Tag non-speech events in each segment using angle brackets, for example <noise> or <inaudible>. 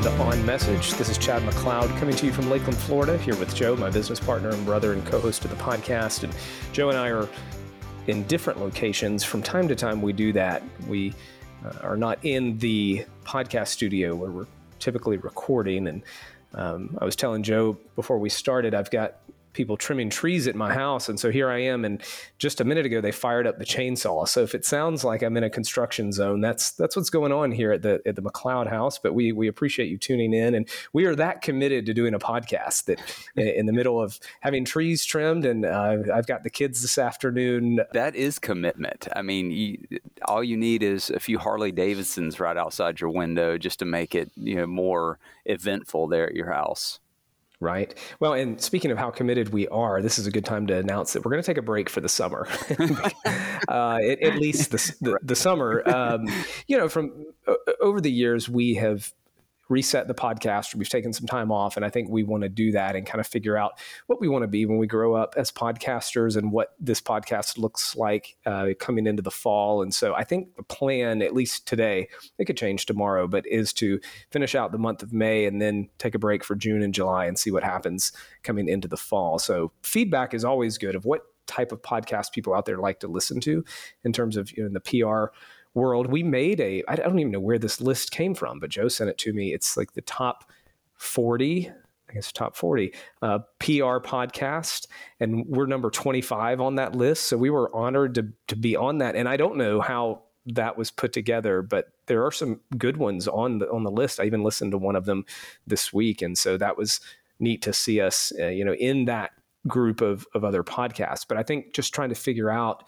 welcome to On Message. This is Chad McLeod coming to you from Lakeland, Florida, here with Joe, my business partner and brother and co host of the podcast. And Joe and I are in different locations. From time to time, we do that. We uh, are not in the podcast studio where we're typically recording. And um, I was telling Joe before we started, I've got people trimming trees at my house. And so here I am. And just a minute ago, they fired up the chainsaw. So if it sounds like I'm in a construction zone, that's that's what's going on here at the at the McLeod house. But we we appreciate you tuning in, and we are that committed to doing a podcast that in the middle of having trees trimmed, and uh, I've got the kids this afternoon. That is commitment. I mean, you, all you need is a few Harley Davidsons right outside your window just to make it you know more eventful there at your house right? Well, and speaking of how committed we are, this is a good time to announce that we're going to take a break for the summer, <laughs> uh, at, at, least the, the, the summer. <laughs> Um, you know, from uh, over the years, we have reset the podcast. We've taken some time off, and I think we want to do that and kind of figure out what we want to be when we grow up as podcasters and what this podcast looks like uh, coming into the fall. And so I think the plan, at least today, it could change tomorrow, but is to finish out the month of May and then take a break for June and July and see what happens coming into the fall. So feedback is always good of what type of podcast people out there like to listen to in terms of you know, the PR world, we made a, I don't even know where this list came from, but Joe sent it to me. It's like the top 40, I guess top 40 uh, PR podcast. And we're number 25 on that list. So we were honored to, to be on that. And I don't know how that was put together, but there are some good ones on the, on the list. I even listened to one of them this week. And so that was neat to see us, uh, you know, in that group of, of other podcasts. But I think just trying to figure out,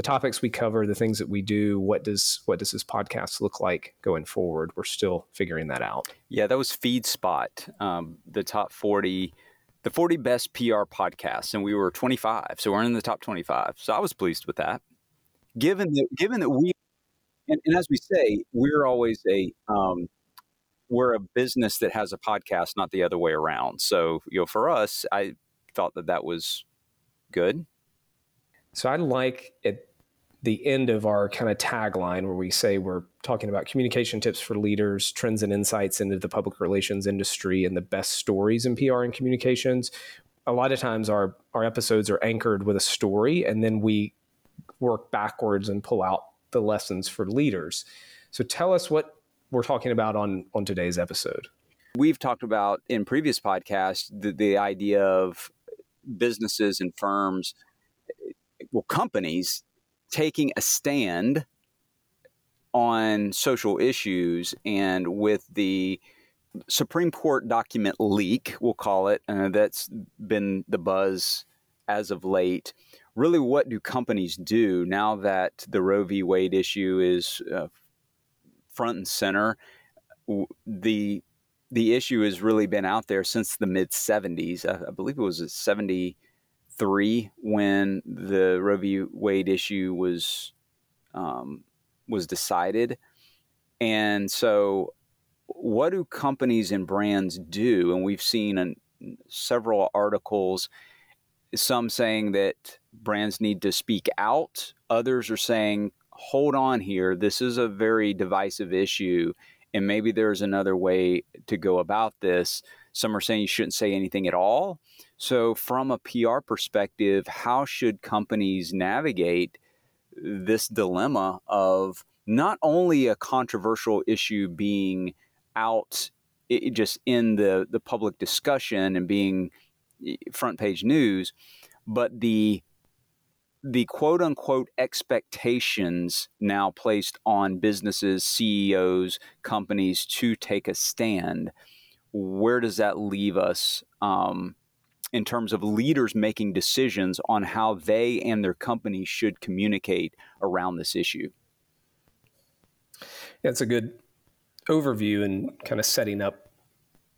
the topics we cover, the things that we do, what does what does this podcast look like going forward? We're still figuring that out. Yeah, that was FeedSpot, um, the top forty, the forty best PR podcasts, and we were twenty five, so we're in the top twenty five. So I was pleased with that. Given that, given that we, and, and as we say, we're always a um, we're a business that has a podcast, not the other way around. So you know, for us, I thought that that was good. So I like it the end of our kind of tagline where we say we're talking about communication tips for leaders, trends and insights into the public relations industry, and the best stories in PR and communications. A lot of times our our episodes are anchored with a story, and then we work backwards and pull out the lessons for leaders. So tell us what we're talking about on on today's episode. We've talked about in previous podcasts the, the idea of businesses and firms, well, companies taking a stand on social issues and with the Supreme Court document leak, we'll call it, uh, that's been the buzz as of late. Really, what do companies do now that the Roe v. Wade issue is uh, front and center? The the issue has really been out there since the mid 70s. I, I believe it was 70 three when the Roe v. Wade issue was um, was decided, and so what do companies and brands do? And we've seen in several articles, some saying that brands need to speak out. Others are saying, hold on here, this is a very divisive issue, and maybe there's another way to go about this. Some are saying you shouldn't say anything at all. So, from a PR perspective, how should companies navigate this dilemma of not only a controversial issue being out it, just in the, the public discussion and being front page news, but the the quote unquote expectations now placed on businesses, CEOs, companies to take a stand. Where does that leave us? Um, in terms of leaders making decisions on how they and their company should communicate around this issue. Yeah, it's a good overview and kind of setting up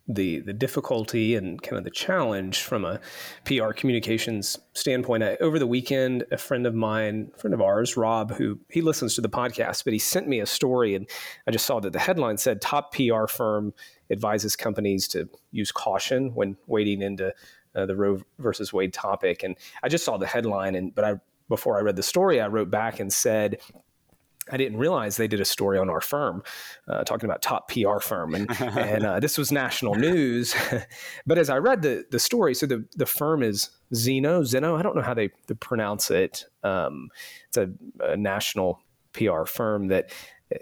the the difficulty and kind of the challenge from a PR communications standpoint. I, over the weekend, a friend of mine, friend of ours, Rob, who he listens to the podcast, but he sent me a story, and I just saw that the headline said top PR firm advises companies to use caution when wading into uh, the Roe versus Wade topic. And I just saw the headline, and but I before I read the story, I wrote back and said, I didn't realize they did a story on our firm uh, talking about top PR firm, and <laughs> and uh, this was national news. <laughs> but as I read the the story, so the the firm is Zeno Zeno. I don't know how they, they pronounce it. Um, it's a, a national PR firm that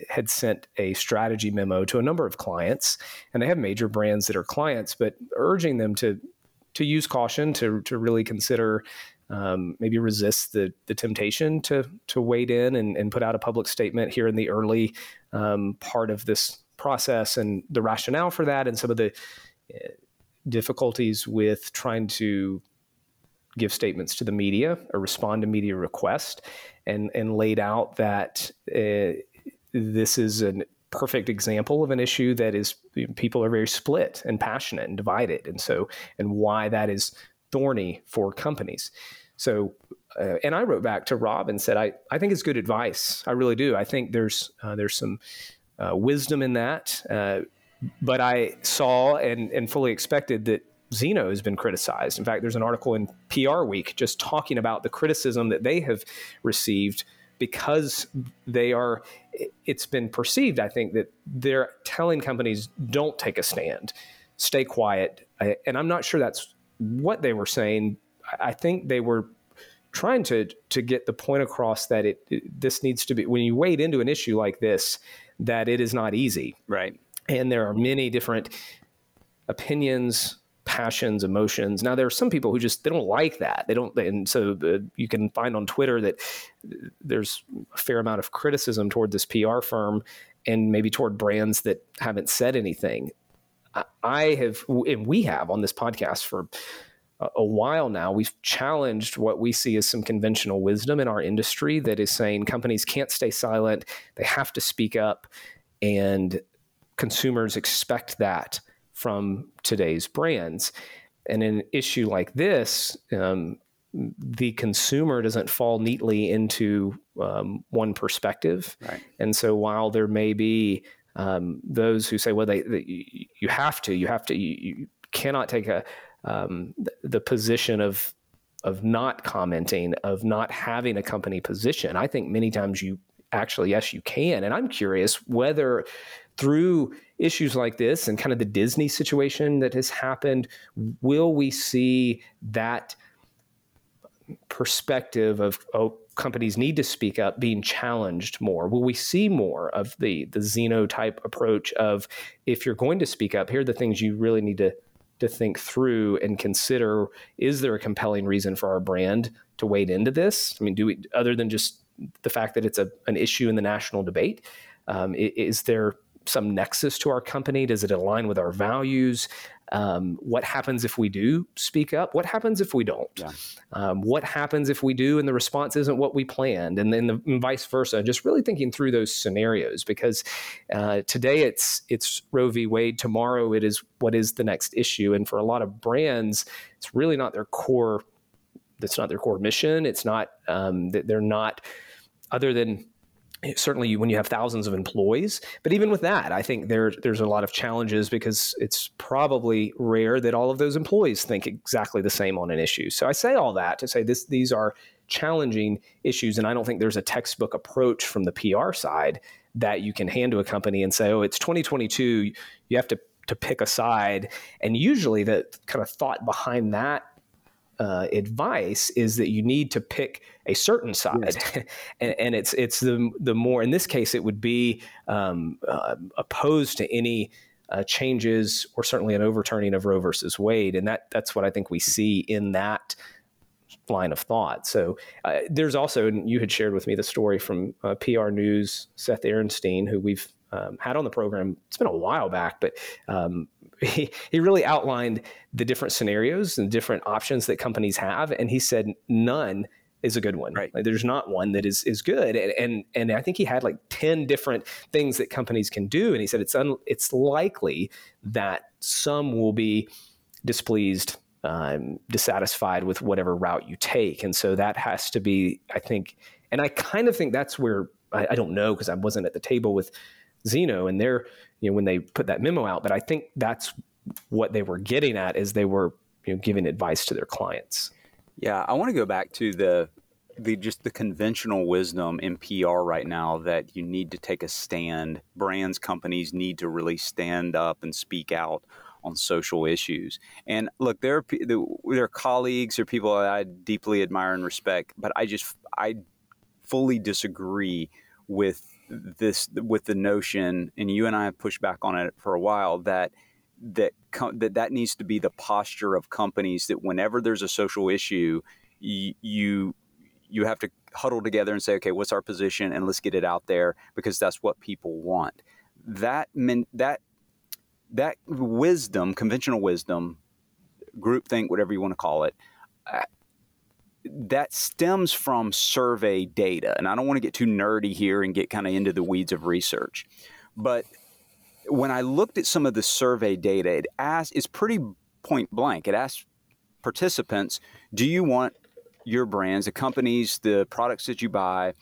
had sent a strategy memo to a number of clients, and they have major brands that are clients, but urging them to to use caution to to really consider um, maybe resist the the temptation to to wade in and, and put out a public statement here in the early um, part of this process and the rationale for that and some of the uh, difficulties with trying to give statements to the media or respond to media requests and and laid out that uh, this is a perfect example of an issue that is people are very split and passionate and divided and so and why that is thorny for companies so, uh, and I wrote back to Rob and said, I, I think it's good advice. I really do. I think there's uh, there's some uh, wisdom in that. Uh, but I saw and, and fully expected that Zeno has been criticized. In fact, there's an article in PR Week just talking about the criticism that they have received because they are, it's been perceived, I think, that they're telling companies don't take a stand, stay quiet. And I'm not sure that's what they were saying, I think they were trying to to get the point across that it, it, this needs to be when you wade into an issue like this that it is not easy right and there are many different opinions passions emotions. Now there are some people who just they don't like that. They don't and so uh, you can find on twitter that there's a fair amount of criticism toward this pr firm and maybe toward brands that haven't said anything. I have, and we have on this podcast for a while now, we've challenged what we see as some conventional wisdom in our industry that is saying companies can't stay silent, they have to speak up, and consumers expect that from today's brands. And in an issue like this, um, the consumer doesn't fall neatly into um, one perspective. Right. And so while there may be um, those who say, well, they, they, you have to, you have to, you, you cannot take a, um, the, the position of of not commenting, of not having a company position. I think many times you actually, yes, you can. And I'm curious whether through issues like this and kind of the Disney situation that has happened, will we see that perspective of, oh, companies need to speak up being challenged more? Will we see more of the the Zeno type approach of if you're going to speak up, here are the things you really need to to think through and consider is there a compelling reason for our brand to wade into this? I mean, do we, other than just the fact that it's a, an issue in the national debate, um, is there some nexus to our company? Does it align with our values? Um, what happens if we do speak up? What happens if we don't? Yeah. Um, what happens if we do and the response isn't what we planned? And then the, and vice versa. Just really thinking through those scenarios because uh, today it's it's Roe v. Wade. Tomorrow it is what is the next issue. And for a lot of brands, it's really not their core. That's not their core mission. It's not. Um, they're not. Other than certainly when you have thousands of employees but even with that i think there, there's a lot of challenges because it's probably rare that all of those employees think exactly the same on an issue. So i say all that to say this these are challenging issues and i don't think there's a textbook approach from the pr side that you can hand to a company and say oh it's 2022 you have to to pick a side. And usually the kind of thought behind that uh, advice is that you need to pick a certain side, yes. <laughs> and, and, it's it's the the more in this case it would be um, uh, opposed to any uh, changes or certainly an overturning of Roe versus Wade, and that that's what I think we see in that line of thought. So uh, there's also, and you had shared with me the story from uh, PR News, Seth Arenstein, who we've um, had on the program. It's been a while back, but um, he, he really outlined the different scenarios and different options that companies have. And he said none is a good one. Right. Like, there's not one that is is good. And, and and I think he had like ten different things that companies can do. And he said it's un, it's likely that some will be displeased, um, dissatisfied with whatever route you take. And so that has to be, I think, and I kind of think that's where I, I don't know because I wasn't at the table with Zeno and they're, you know, when they put that memo out, but I think that's what they were getting at is they were, you know, giving advice to their clients. Yeah, I want to go back to the the just the conventional wisdom in PR right now that you need to take a stand. Brands, companies need to really stand up and speak out on social issues. And look, there are there are colleagues or people that I deeply admire and respect, but I just I fully disagree with this with the notion, and you and I have pushed back on it for a while that that that that needs to be the posture of companies that whenever there's a social issue, you you, you have to huddle together and say, okay, what's our position, and let's get it out there because that's what people want. That mean, that that wisdom, conventional wisdom, groupthink, whatever you want to call it, that stems from survey data. And I don't want to get too nerdy here and get kind of into the weeds of research, but when I looked at some of the survey data, it asks it's pretty point blank. It asks participants, "Do you want your brands, the companies, the products that you buy,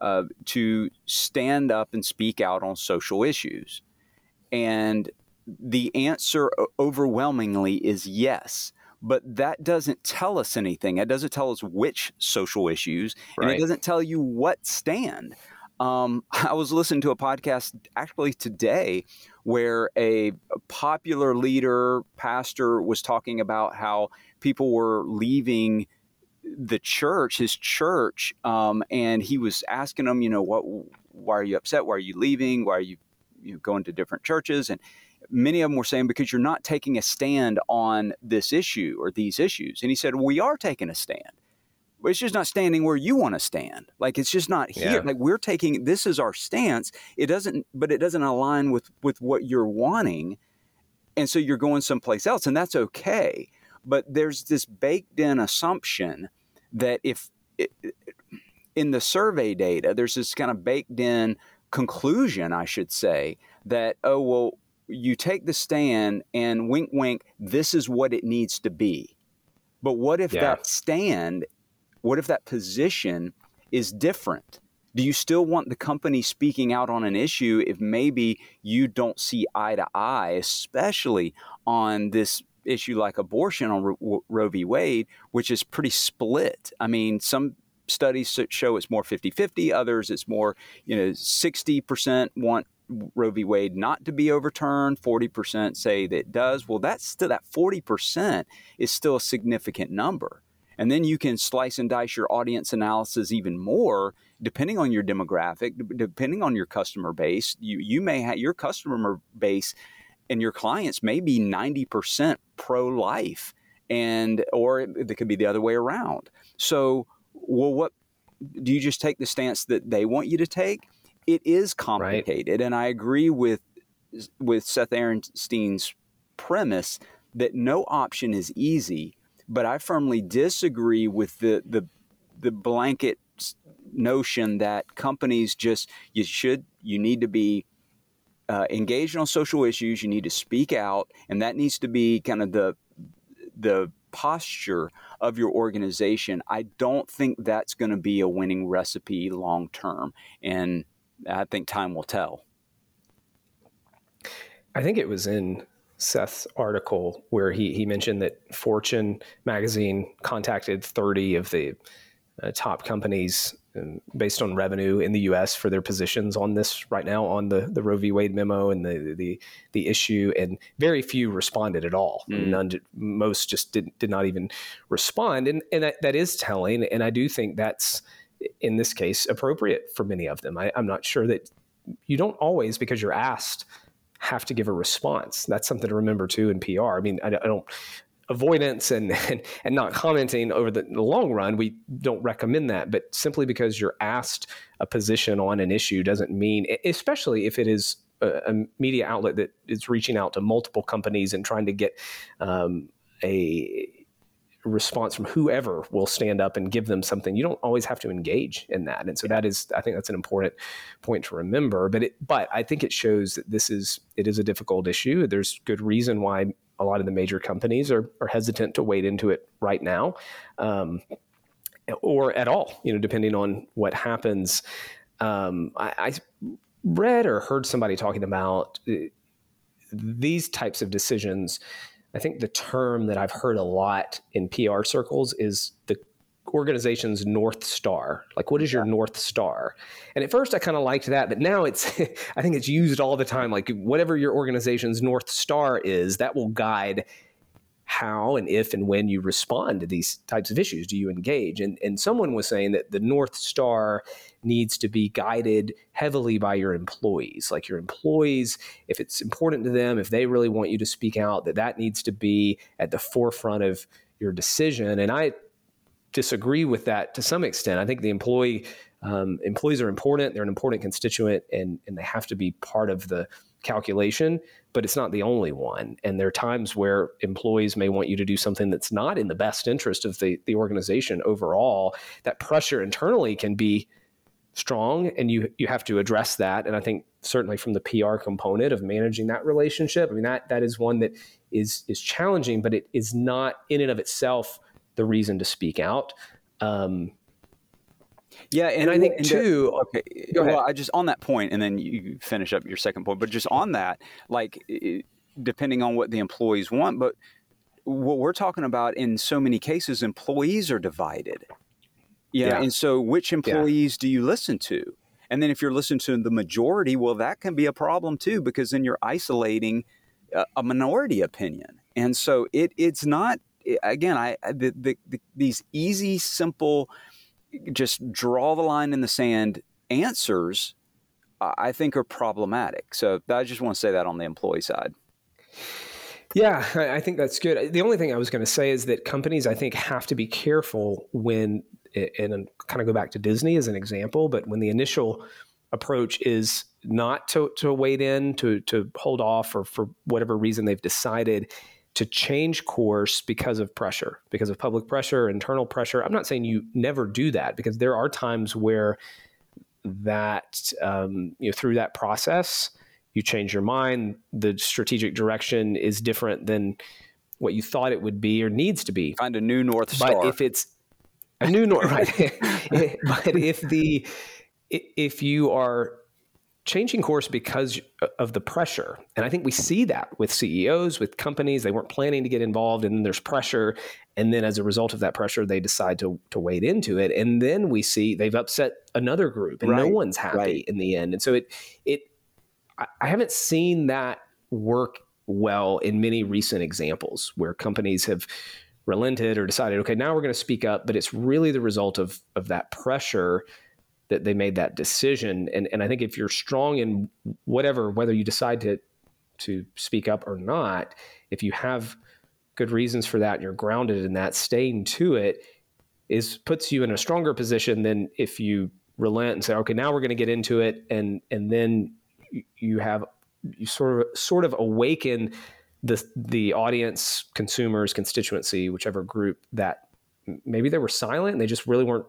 uh, to stand up and speak out on social issues?" And the answer overwhelmingly is yes. But that doesn't tell us anything. It doesn't tell us which social issues, right. and it doesn't tell you what stand. Um, <laughs> I was listening to a podcast actually today where a popular leader, pastor, was talking about how people were leaving the church, his church, um, and he was asking them, you know, what, why are you upset? Why are you leaving? Why are you, you know, going to different churches? And many of them were saying because you're not taking a stand on this issue or these issues. And he said, we are taking a stand but it's just not standing where you want to stand. Like it's just not here. Yeah. Like we're taking this is our stance. It doesn't, but it doesn't align with with what you're wanting, and so you're going someplace else, and that's okay. But there's this baked in assumption that if it, in the survey data, there's this kind of baked in conclusion, I should say, that oh well, you take the stand and wink wink, this is what it needs to be. But what if yeah. that stand what if that position is different? Do you still want the company speaking out on an issue if maybe you don't see eye to eye, especially on this issue like abortion on Roe v. Wade, which is pretty split? I mean, some studies show it's more 50 50, others it's more, you know, 60% want Roe v. Wade not to be overturned, 40% say that it does. Well, that's still that 40% is still a significant number. And then you can slice and dice your audience analysis even more, depending on your demographic, depending on your customer base. You, you may have your customer base and your clients may be 90% pro life, and or it, it could be the other way around. So, well, what do you just take the stance that they want you to take? It is complicated, right. and I agree with with Seth Arenstein's premise that no option is easy but I firmly disagree with the the the blanket notion that companies just you should you need to be uh, engaged on social issues. You need to speak out, and that needs to be kind of the the posture of your organization. I don't think that's going to be a winning recipe long term, and I think time will tell. I think it was in Seth's article where he he mentioned that Fortune magazine contacted 30 of the uh, top companies um, based on revenue in the U.S. for their positions on this right now on the the Roe v. Wade memo and the the the issue, and very few responded at all. Mm. None, most just did did not even respond, and and that, that is telling. And I do think that's in this case appropriate for many of them. I, I'm not sure that you don't always because you're asked have to give a response. That's something to remember too in PR. I mean, I, I don't avoidance and, and, and not commenting over the, the, long run. We don't recommend that, but simply because you're asked a position on an issue doesn't mean, especially if it is a, a media outlet that is reaching out to multiple companies and trying to get um, a response from whoever will stand up and give them something. You don't always have to engage in that, and so that is, I think, that's an important point to remember. But it, but I think it shows that this is it is a difficult issue. There's good reason why a lot of the major companies are are hesitant to wade into it right now, um, or at all. You know, depending on what happens. Um, I, I read or heard somebody talking about uh, these types of decisions I think the term that I've heard a lot in PR circles is the organization's north star. Like what is your north star? And at first i kind of liked that but now it's <laughs> i think it's used all the time. Like whatever your organization's north star is that will guide how and if and when you respond to these types of issues do you engage and, and someone was saying that the north star needs to be guided heavily by your employees like your employees if it's important to them if they really want you to speak out that that needs to be at the forefront of your decision and i disagree with that to some extent. I think the employee um, employees are important; they're an important constituent, and and they have to be part of the calculation. But it's not the only one. And there are times where employees may want you to do something that's not in the best interest of the the organization overall. That pressure internally can be strong, and you you have to address that. And I think certainly from the PR component of managing that relationship, I mean that that is one that is is challenging, but it is not in and of itself the reason to speak out. Um, yeah, and, and I think too. okay, well, I just on that point, and then you finish up your second point. But just on that, like depending on what the employees want, but what we're talking about in so many cases, employees are divided. Yeah, yeah. and so which employees yeah. do you listen to? And then if you're listening to the majority, well, that can be a problem too, because then you're isolating a, a minority opinion. And so it it's not again, I the, the, the, these easy, simple, just draw the line in the sand answers, I think are problematic. So I just want to say that on the employee side. Yeah, I think that's good. The only thing I was going to say is that companies, I think, have to be careful when, and kind of go back to Disney as an example, but when the initial approach is not to, to wait in, to, to hold off, or for whatever reason they've decided, to change course because of pressure, because of public pressure, internal pressure. I'm not saying you never do that because there are times where that um, you know through that process you change your mind. The strategic direction is different than what you thought it would be or needs to be. Find a new north star. But if it's a new north, <laughs> right? <laughs> but if the if you are changing course because of the pressure. And I think we see that with CEOs, with companies. They weren't planning to get involved, and then there's pressure. And then as a result of that pressure, they decide to, to wade into it. And then we see they've upset another group, and right. no one's happy right. in the end. And so it, it, I haven't seen that work well in many recent examples where companies have relented or decided, okay, now we're going to speak up, but it's really the result of, of that pressure that they made that decision. And and I think if you're strong in whatever, whether you decide to to speak up or not, if you have good reasons for that and you're grounded in that, staying to it is puts you in a stronger position than if you relent and say, okay, now we're going to get into it, and and then you have you sort of sort of awaken the the audience, consumers, constituency, whichever group that maybe they were silent and they just really weren't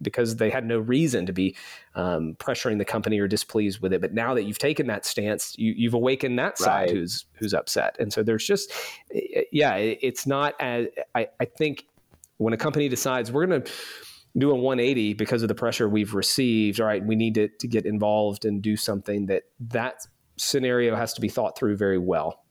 because they had no reason to be um, pressuring the company or displeased with it. But now that you've taken that stance, you, have awakened that side right. who's who's upset. And so there's just, yeah, it's not as I, I think when a company decides we're going to do a 180 because of the pressure we've received. All right, we need to, to get involved and do something that that scenario has to be thought through very well.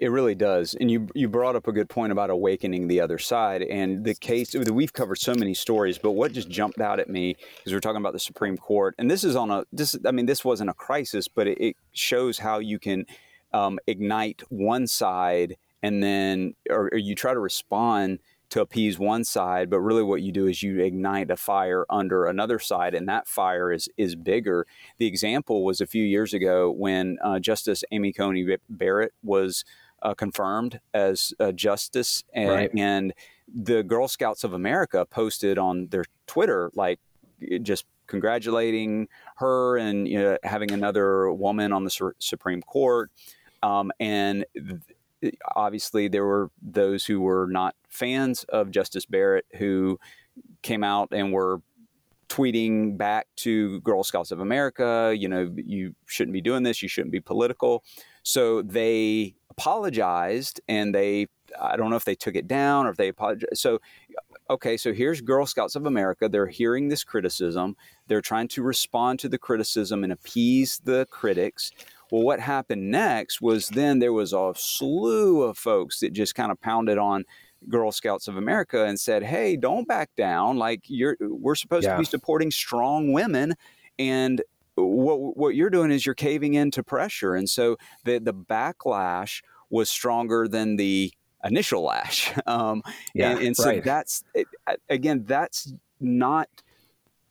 It really does. And you you brought up a good point about awakening the other side. And the case we've covered so many stories, but what just jumped out at me is we're talking about the Supreme Court, and this is on a this. I mean, this wasn't a crisis, but it, it shows how you can um, ignite one side, and then or, or you try to respond to appease one side, but really what you do is you ignite a fire under another side, and that fire is is bigger. The example was a few years ago when uh, Justice Amy Coney Barrett was uh, confirmed as a justice, and, right. and the Girl Scouts of America posted on their Twitter like just congratulating her and you know, having another woman on the su- Supreme Court. Um, and th- obviously, there were those who were not fans of Justice Barrett who came out and were tweeting back to Girl Scouts of America, you know, you shouldn't be doing this, you shouldn't be political. So they apologized and they I don't know if they took it down or if they apologized. So okay, so here's Girl Scouts of America. They're hearing this criticism. They're trying to respond to the criticism and appease the critics. Well, what happened next was then there was a slew of folks that just kind of pounded on Girl Scouts of America and said, "Hey, don't back down. Like you're we're supposed yeah. to be supporting strong women and what what you're doing is you're caving into pressure." And so the the backlash was stronger than the initial lash. <laughs> Um, yeah, and, and so right. that's again, that's not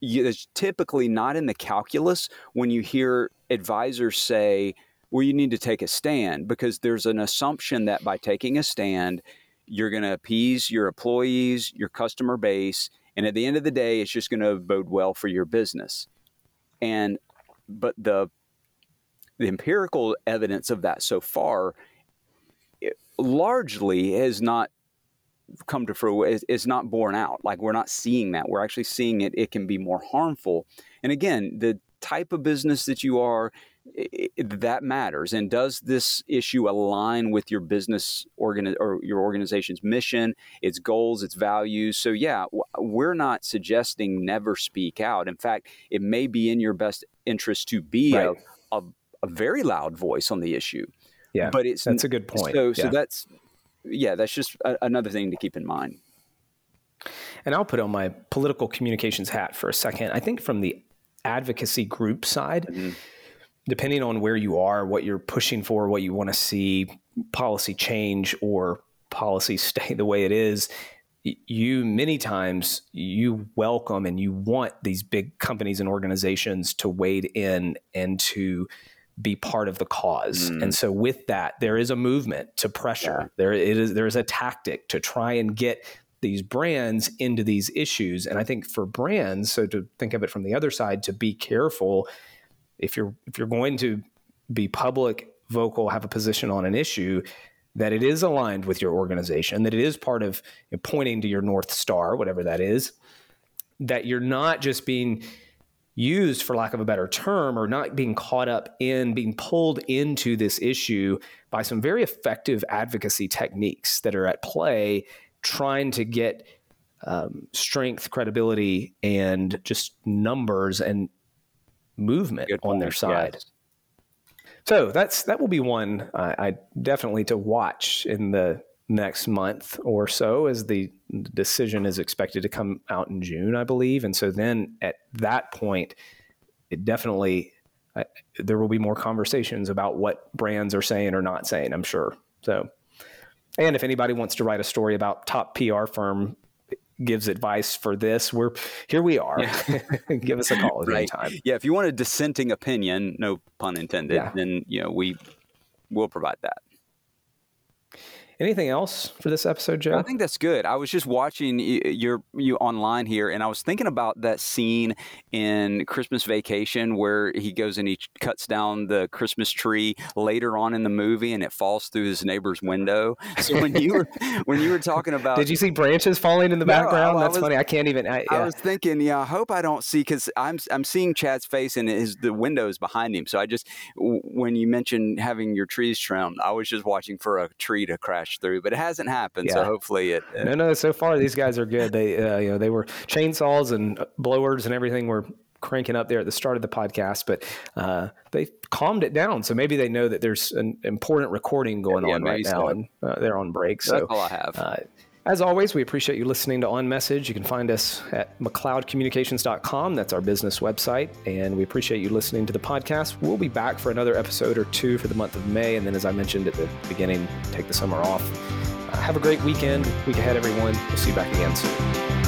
it's typically not in the calculus when you hear advisors say, well, you need to take a stand because there's an assumption that by taking a stand, you're going to appease your employees, your customer base, and at the end of the day, it's just going to bode well for your business. And but the the empirical evidence of that so far largely has not come to fruition is, not borne out. Like we're not seeing that. We're actually seeing it. It can be more harmful. And again, the type of business that you are, it, that matters. And does this issue align with your business organ or your organization's mission, its goals, its values? So yeah, we're not suggesting never speak out. In fact, it may be in your best interest to be right. a, a, a very loud voice on the issue. Yeah, but it's that's a good point. So, so that's yeah, that's just a, another thing to keep in mind. And I'll put on my political communications hat for a second. I think from the advocacy group side, mm-hmm. Depending on where you are, what you're pushing for, what you want to see policy change or policy <laughs> stay the way it is, you many times you welcome and you want these big companies and organizations to wade in and to be part of the cause. Mm. And so with that, there is a movement to pressure. Yeah. There it is there is a tactic to try and get these brands into these issues. And I think for brands, so to think of it from the other side, to be careful if you're if you're going to be public, vocal, have a position on an issue, that it is aligned with your organization, that it is part of you know, pointing to your North Star, whatever that is, that you're not just being used, for lack of a better term, or not being caught up in being pulled into this issue by some very effective advocacy techniques that are at play, trying to get um, strength, credibility, and just numbers and movement on their side. Yes. So that's that will be one I, I definitely to watch in the next month or so as the decision is expected to come out in June, I believe. And so then at that point, it definitely, there will be more conversations about what brands are saying or not saying, I'm sure. So, and if anybody wants to write a story about top PR firm gives advice for this, we're here we are. Yeah. <laughs> Give us a call at right. any time. Yeah. If you want a dissenting opinion, no pun intended, yeah. then, you know, we will provide that. Anything else for this episode, Joe? I think that's good. I was just watching your you online here, and I was thinking about that scene in Christmas Vacation where he goes and he cuts down the Christmas tree later on in the movie, and it falls through his neighbor's window. So when you were <laughs> when you were talking about, did you see branches falling in the no, background? I, I that's was, funny. I can't even. I, yeah. I was thinking, yeah, I hope I don't see because I'm I'm seeing Chad's face and his the windows behind him. So I just when you mentioned having your trees trimmed, I was just watching for a tree to crash through, but it hasn't happened. Yeah. So hopefully it, it, No, no. So far, these guys are good. They, uh, you know, they were chainsaws and blowers and everything were cranking up there at the start of the podcast, but uh, they calmed it down. So maybe they know that there's an important recording going yeah, on right now, and uh, they're on break. So that's all I have. Uh, as always, we appreciate you listening to On Message. You can find us at mcleodcommunications.com. That's our business website. And we appreciate you listening to the podcast. We'll be back for another episode or two for the month of May. And then, as I mentioned at the beginning, take the summer off. Uh, have a great weekend, week ahead, everyone. We'll see you back again soon.